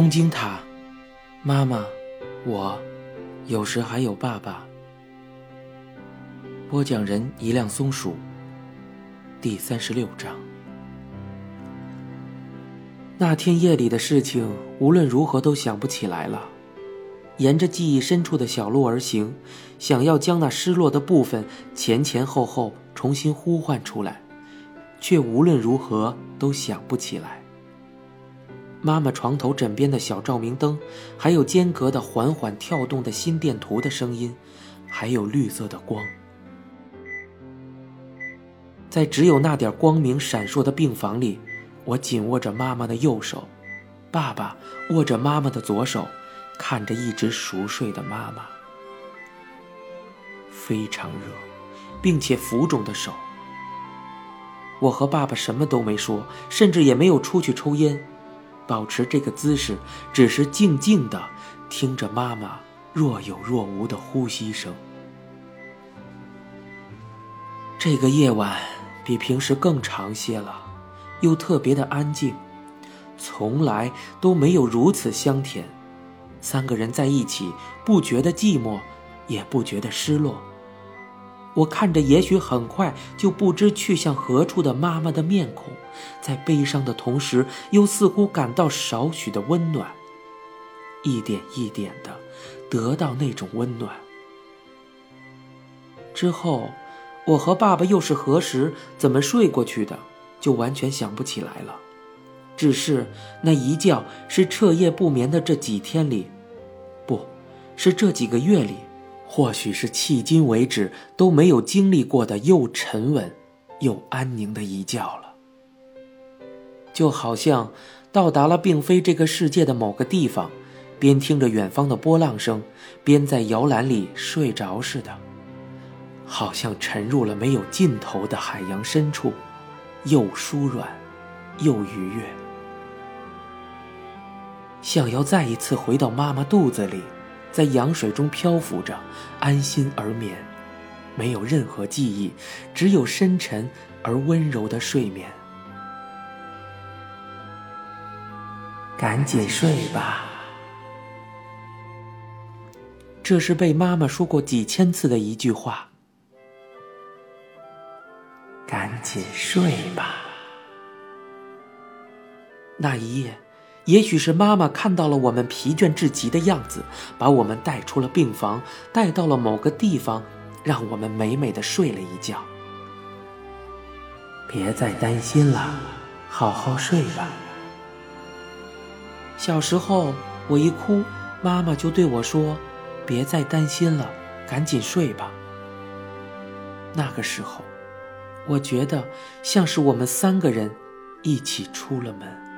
东京塔，妈妈，我，有时还有爸爸。播讲人：一辆松鼠。第三十六章。那天夜里的事情，无论如何都想不起来了。沿着记忆深处的小路而行，想要将那失落的部分前前后后重新呼唤出来，却无论如何都想不起来。妈妈床头枕边的小照明灯，还有间隔的缓缓跳动的心电图的声音，还有绿色的光，在只有那点光明闪烁的病房里，我紧握着妈妈的右手，爸爸握着妈妈的左手。看着一直熟睡的妈妈，非常热，并且浮肿的手。我和爸爸什么都没说，甚至也没有出去抽烟，保持这个姿势，只是静静的听着妈妈若有若无的呼吸声。这个夜晚比平时更长些了，又特别的安静，从来都没有如此香甜。三个人在一起，不觉得寂寞，也不觉得失落。我看着也许很快就不知去向何处的妈妈的面孔，在悲伤的同时，又似乎感到少许的温暖。一点一点的得到那种温暖。之后，我和爸爸又是何时怎么睡过去的，就完全想不起来了。只是那一觉是彻夜不眠的这几天里，不是这几个月里，或许是迄今为止都没有经历过的又沉稳又安宁的一觉了。就好像到达了并非这个世界的某个地方，边听着远方的波浪声，边在摇篮里睡着似的，好像沉入了没有尽头的海洋深处，又舒软，又愉悦。想要再一次回到妈妈肚子里，在羊水中漂浮着，安心而眠，没有任何记忆，只有深沉而温柔的睡眠。赶紧睡吧，这是被妈妈说过几千次的一句话。赶紧睡吧，那一夜。也许是妈妈看到了我们疲倦至极的样子，把我们带出了病房，带到了某个地方，让我们美美的睡了一觉。别再担心了，好好睡吧。小时候我一哭，妈妈就对我说：“别再担心了，赶紧睡吧。”那个时候，我觉得像是我们三个人一起出了门。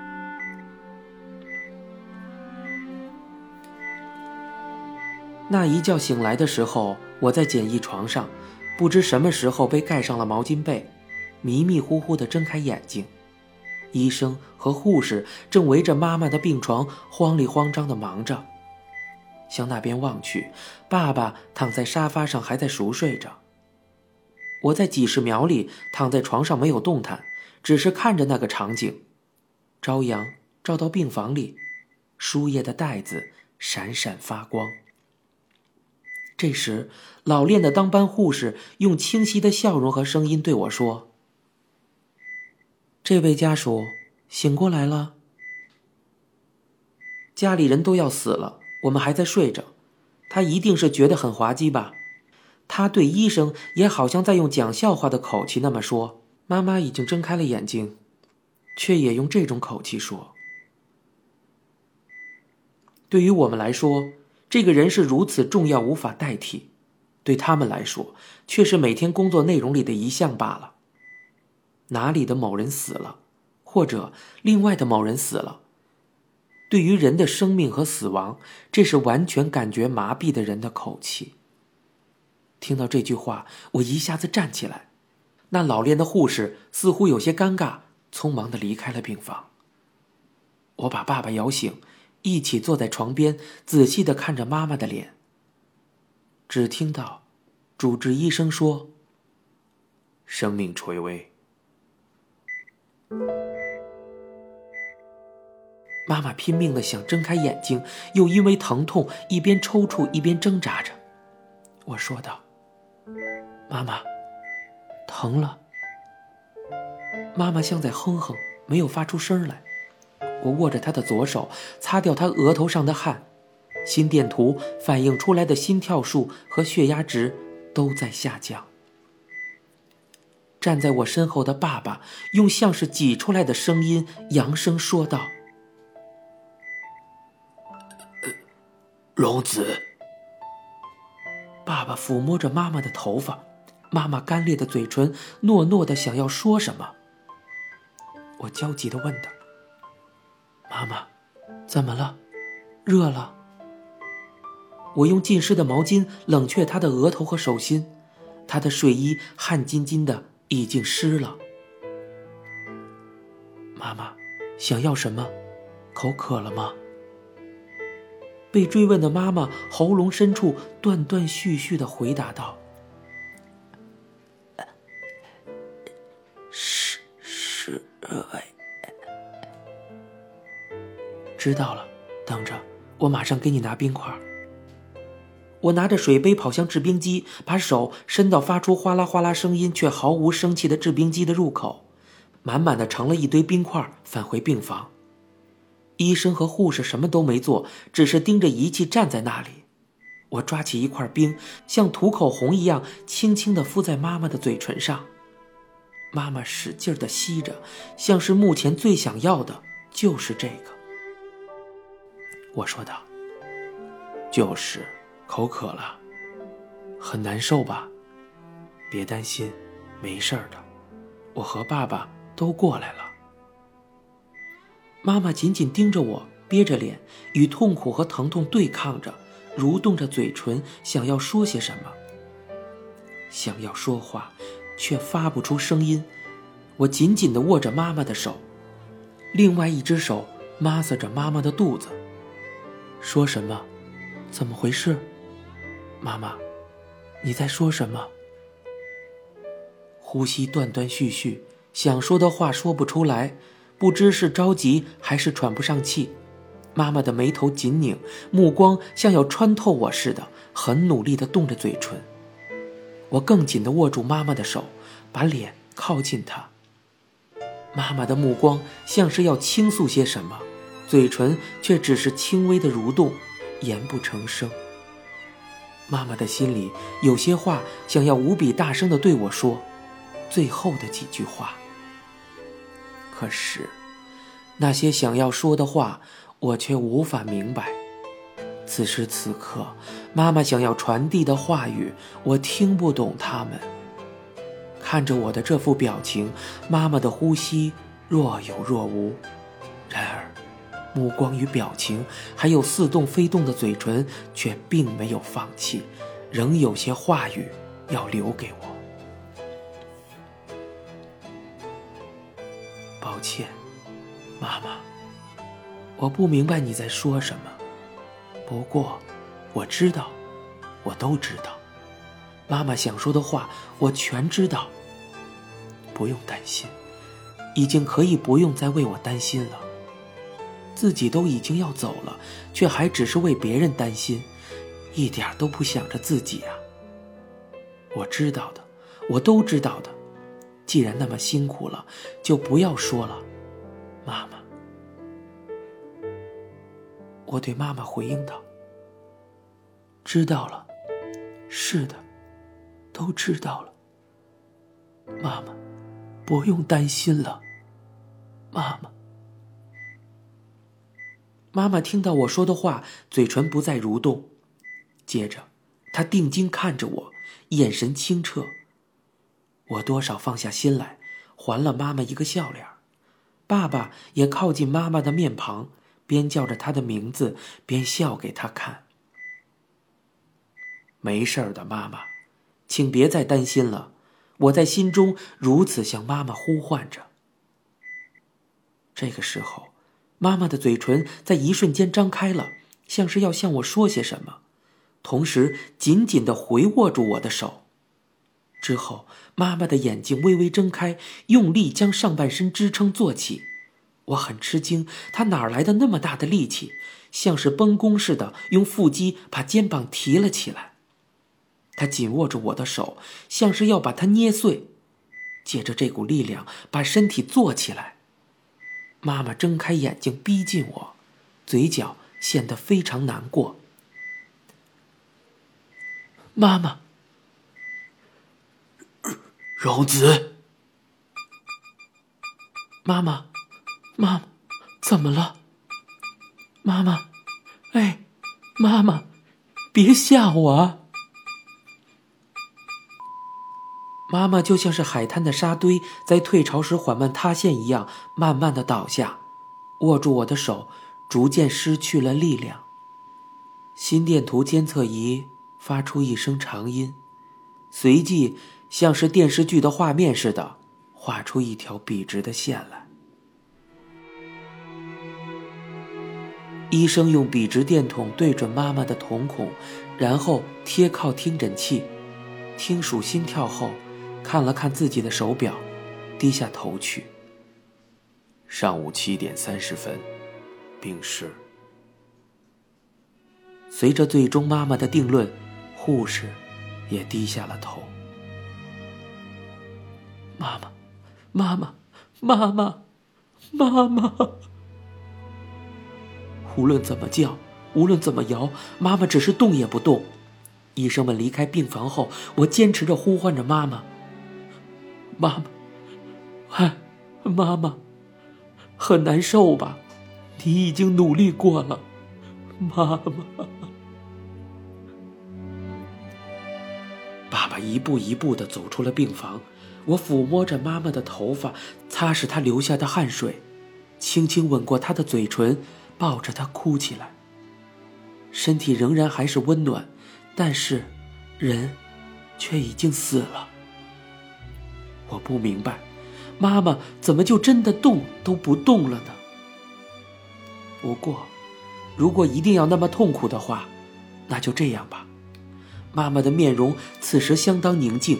那一觉醒来的时候，我在简易床上，不知什么时候被盖上了毛巾被，迷迷糊糊地睁开眼睛，医生和护士正围着妈妈的病床慌里慌张地忙着。向那边望去，爸爸躺在沙发上还在熟睡着。我在几十秒里躺在床上没有动弹，只是看着那个场景，朝阳照到病房里，输液的袋子闪闪发光。这时，老练的当班护士用清晰的笑容和声音对我说：“这位家属醒过来了。家里人都要死了，我们还在睡着，他一定是觉得很滑稽吧？他对医生也好像在用讲笑话的口气那么说。妈妈已经睁开了眼睛，却也用这种口气说。对于我们来说。”这个人是如此重要，无法代替；对他们来说，却是每天工作内容里的一项罢了。哪里的某人死了，或者另外的某人死了，对于人的生命和死亡，这是完全感觉麻痹的人的口气。听到这句话，我一下子站起来。那老练的护士似乎有些尴尬，匆忙的离开了病房。我把爸爸摇醒。一起坐在床边，仔细的看着妈妈的脸。只听到主治医生说：“生命垂危。”妈妈拼命的想睁开眼睛，又因为疼痛一边抽搐一边挣扎着。我说道：“妈妈，疼了。”妈妈像在哼哼，没有发出声来。我握着他的左手，擦掉他额头上的汗。心电图反映出来的心跳数和血压值都在下降。站在我身后的爸爸用像是挤出来的声音扬声说道：“龙子。”爸爸抚摸着妈妈的头发，妈妈干裂的嘴唇糯糯的，想要说什么。我焦急的问道：“妈妈，怎么了？热了？”我用浸湿的毛巾冷却她的额头和手心，她的睡衣汗津津的，已经湿了。妈妈，想要什么？口渴了吗？被追问的妈妈喉咙深处断断续续的回答道：“是是，哎知道了，等着，我马上给你拿冰块。”我拿着水杯跑向制冰机，把手伸到发出哗啦哗啦声音却毫无生气的制冰机的入口，满满的盛了一堆冰块，返回病房。医生和护士什么都没做，只是盯着仪器站在那里。我抓起一块冰，像涂口红一样，轻轻地敷在妈妈的嘴唇上。妈妈使劲地吸着，像是目前最想要的就是这个。我说道：“就是。”口渴了，很难受吧？别担心，没事的，我和爸爸都过来了。妈妈紧紧盯着我，憋着脸，与痛苦和疼痛对抗着，蠕动着嘴唇，想要说些什么，想要说话，却发不出声音。我紧紧地握着妈妈的手，另外一只手抹挲着妈妈的肚子。说什么？怎么回事？妈妈，你在说什么？呼吸断断续续，想说的话说不出来，不知是着急还是喘不上气。妈妈的眉头紧拧，目光像要穿透我似的，很努力的动着嘴唇。我更紧的握住妈妈的手，把脸靠近她。妈妈的目光像是要倾诉些什么，嘴唇却只是轻微的蠕动，言不成声。妈妈的心里有些话想要无比大声的对我说，最后的几句话。可是，那些想要说的话，我却无法明白。此时此刻，妈妈想要传递的话语，我听不懂他们。看着我的这副表情，妈妈的呼吸若有若无。目光与表情，还有似动非动的嘴唇，却并没有放弃，仍有些话语要留给我。抱歉，妈妈，我不明白你在说什么。不过，我知道，我都知道，妈妈想说的话，我全知道。不用担心，已经可以不用再为我担心了。自己都已经要走了，却还只是为别人担心，一点都不想着自己啊！我知道的，我都知道的。既然那么辛苦了，就不要说了，妈妈。我对妈妈回应道：“知道了，是的，都知道了。妈妈，不用担心了，妈妈。”妈妈听到我说的话，嘴唇不再蠕动，接着，她定睛看着我，眼神清澈。我多少放下心来，还了妈妈一个笑脸。爸爸也靠近妈妈的面庞，边叫着她的名字，边笑给她看。没事的，妈妈，请别再担心了。我在心中如此向妈妈呼唤着。这个时候。妈妈的嘴唇在一瞬间张开了，像是要向我说些什么，同时紧紧的回握住我的手。之后，妈妈的眼睛微微睁开，用力将上半身支撑坐起，我很吃惊，他哪来的那么大的力气，像是绷弓似的，用腹肌把肩膀提了起来。他紧握着我的手，像是要把它捏碎，借着这股力量把身体坐起来。妈妈睁开眼睛逼近我，嘴角显得非常难过。妈妈，柔子，妈妈，妈妈，怎么了？妈妈，哎，妈妈，别吓我妈妈就像是海滩的沙堆在退潮时缓慢塌陷一样，慢慢的倒下，握住我的手，逐渐失去了力量。心电图监测仪发出一声长音，随即像是电视剧的画面似的，画出一条笔直的线来。医生用笔直电筒对准妈妈的瞳孔，然后贴靠听诊器，听数心跳后。看了看自己的手表，低下头去。上午七点三十分，病逝。随着最终妈妈的定论，护士也低下了头。妈妈，妈妈，妈妈，妈妈。无论怎么叫，无论怎么摇，妈妈只是动也不动。医生们离开病房后，我坚持着呼唤着妈妈。妈妈，哎，妈妈，很难受吧？你已经努力过了，妈妈。爸爸一步一步的走出了病房，我抚摸着妈妈的头发，擦拭她流下的汗水，轻轻吻过她的嘴唇，抱着她哭起来。身体仍然还是温暖，但是，人，却已经死了。我不明白，妈妈怎么就真的动都不动了呢？不过，如果一定要那么痛苦的话，那就这样吧。妈妈的面容此时相当宁静，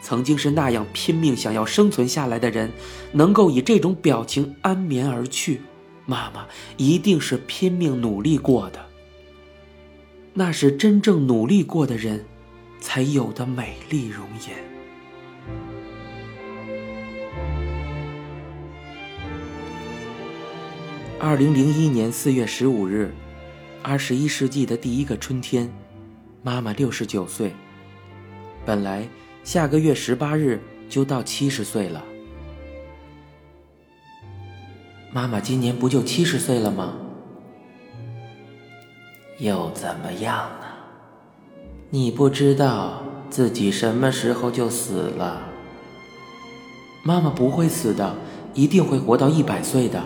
曾经是那样拼命想要生存下来的人，能够以这种表情安眠而去，妈妈一定是拼命努力过的。那是真正努力过的人，才有的美丽容颜。二零零一年四月十五日，二十一世纪的第一个春天，妈妈六十九岁。本来下个月十八日就到七十岁了。妈妈今年不就七十岁了吗？又怎么样呢？你不知道自己什么时候就死了。妈妈不会死的，一定会活到一百岁的。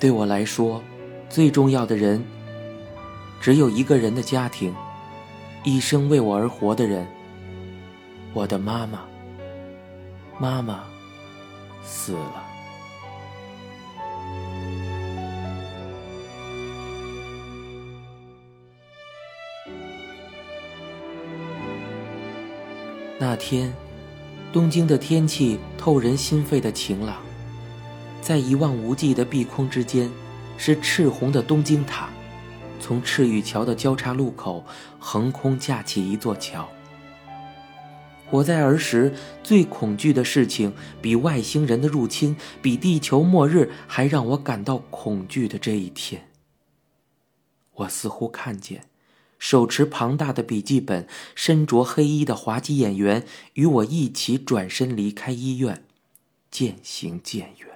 对我来说，最重要的人只有一个人的家庭，一生为我而活的人。我的妈妈，妈妈死了。那天，东京的天气透人心肺的晴朗。在一望无际的碧空之间，是赤红的东京塔。从赤玉桥的交叉路口横空架起一座桥。我在儿时最恐惧的事情，比外星人的入侵，比地球末日还让我感到恐惧的这一天。我似乎看见，手持庞大的笔记本、身着黑衣的滑稽演员与我一起转身离开医院，渐行渐远。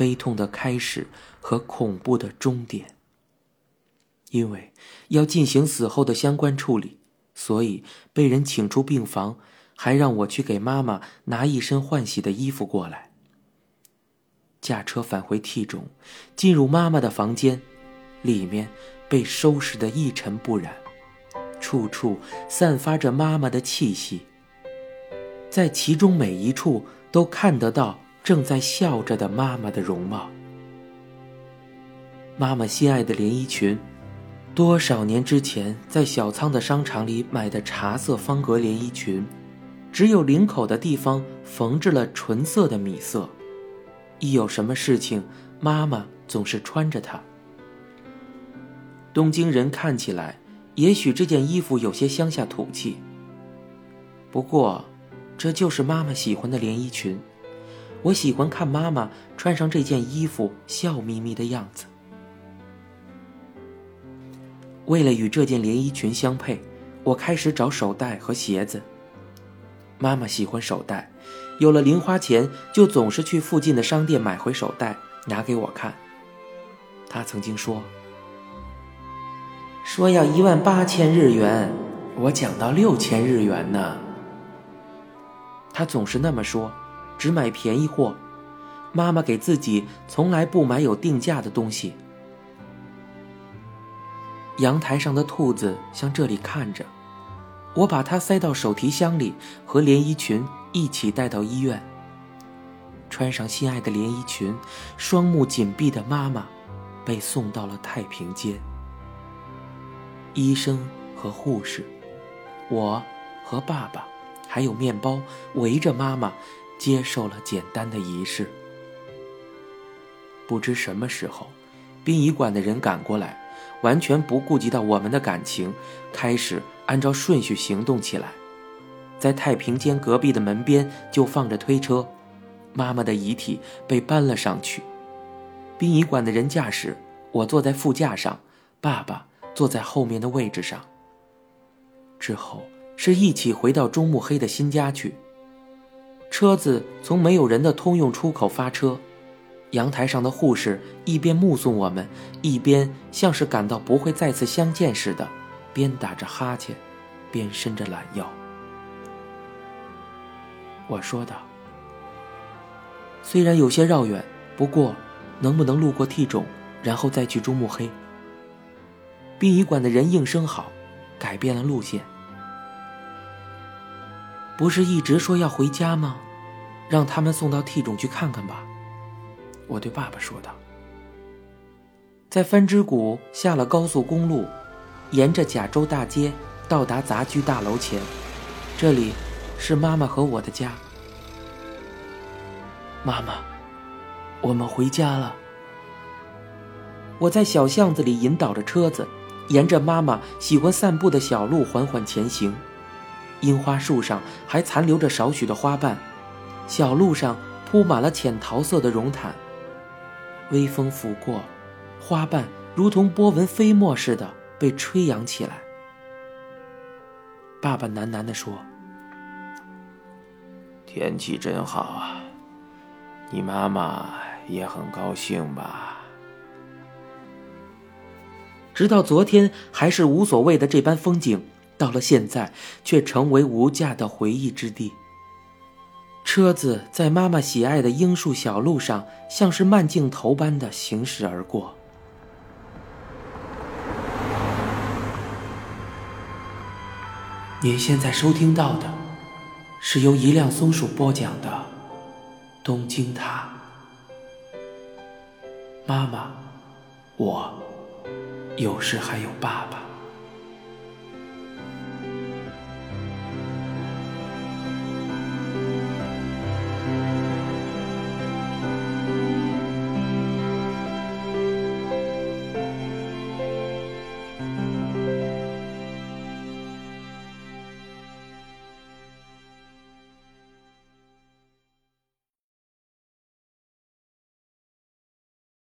悲痛的开始和恐怖的终点。因为要进行死后的相关处理，所以被人请出病房，还让我去给妈妈拿一身换洗的衣服过来。驾车返回 T 中，进入妈妈的房间，里面被收拾得一尘不染，处处散发着妈妈的气息，在其中每一处都看得到。正在笑着的妈妈的容貌，妈妈心爱的连衣裙，多少年之前，在小仓的商场里买的茶色方格连衣裙，只有领口的地方缝制了纯色的米色。一有什么事情，妈妈总是穿着它。东京人看起来，也许这件衣服有些乡下土气。不过，这就是妈妈喜欢的连衣裙。我喜欢看妈妈穿上这件衣服笑眯眯的样子。为了与这件连衣裙相配，我开始找手袋和鞋子。妈妈喜欢手袋，有了零花钱就总是去附近的商店买回手袋拿给我看。她曾经说：“说要一万八千日元，我讲到六千日元呢。”她总是那么说，只买便宜货。妈妈给自己从来不买有定价的东西。阳台上的兔子向这里看着，我把它塞到手提箱里，和连衣裙一起带到医院。穿上心爱的连衣裙，双目紧闭的妈妈被送到了太平间。医生和护士，我和爸爸，还有面包围着妈妈，接受了简单的仪式。不知什么时候，殡仪馆的人赶过来。完全不顾及到我们的感情，开始按照顺序行动起来。在太平间隔壁的门边就放着推车，妈妈的遗体被搬了上去。殡仪馆的人驾驶，我坐在副驾上，爸爸坐在后面的位置上。之后是一起回到中目黑的新家去。车子从没有人的通用出口发车。阳台上的护士一边目送我们，一边像是感到不会再次相见似的，边打着哈欠，边伸着懒腰。我说道：“虽然有些绕远，不过能不能路过 T 种，然后再去中目黑？”殡仪馆的人应声好，改变了路线。不是一直说要回家吗？让他们送到 T 种去看看吧。我对爸爸说道：“在番之谷下了高速公路，沿着甲州大街到达杂居大楼前，这里是妈妈和我的家。妈妈，我们回家了。”我在小巷子里引导着车子，沿着妈妈喜欢散步的小路缓缓前行。樱花树上还残留着少许的花瓣，小路上铺满了浅桃色的绒毯。微风拂过，花瓣如同波纹飞沫似的被吹扬起来。爸爸喃喃地说：“天气真好啊，你妈妈也很高兴吧？”直到昨天还是无所谓的这般风景，到了现在却成为无价的回忆之地。车子在妈妈喜爱的樱树小路上，像是慢镜头般的行驶而过。您现在收听到的，是由一辆松鼠播讲的《东京塔》。妈妈，我，有时还有爸爸。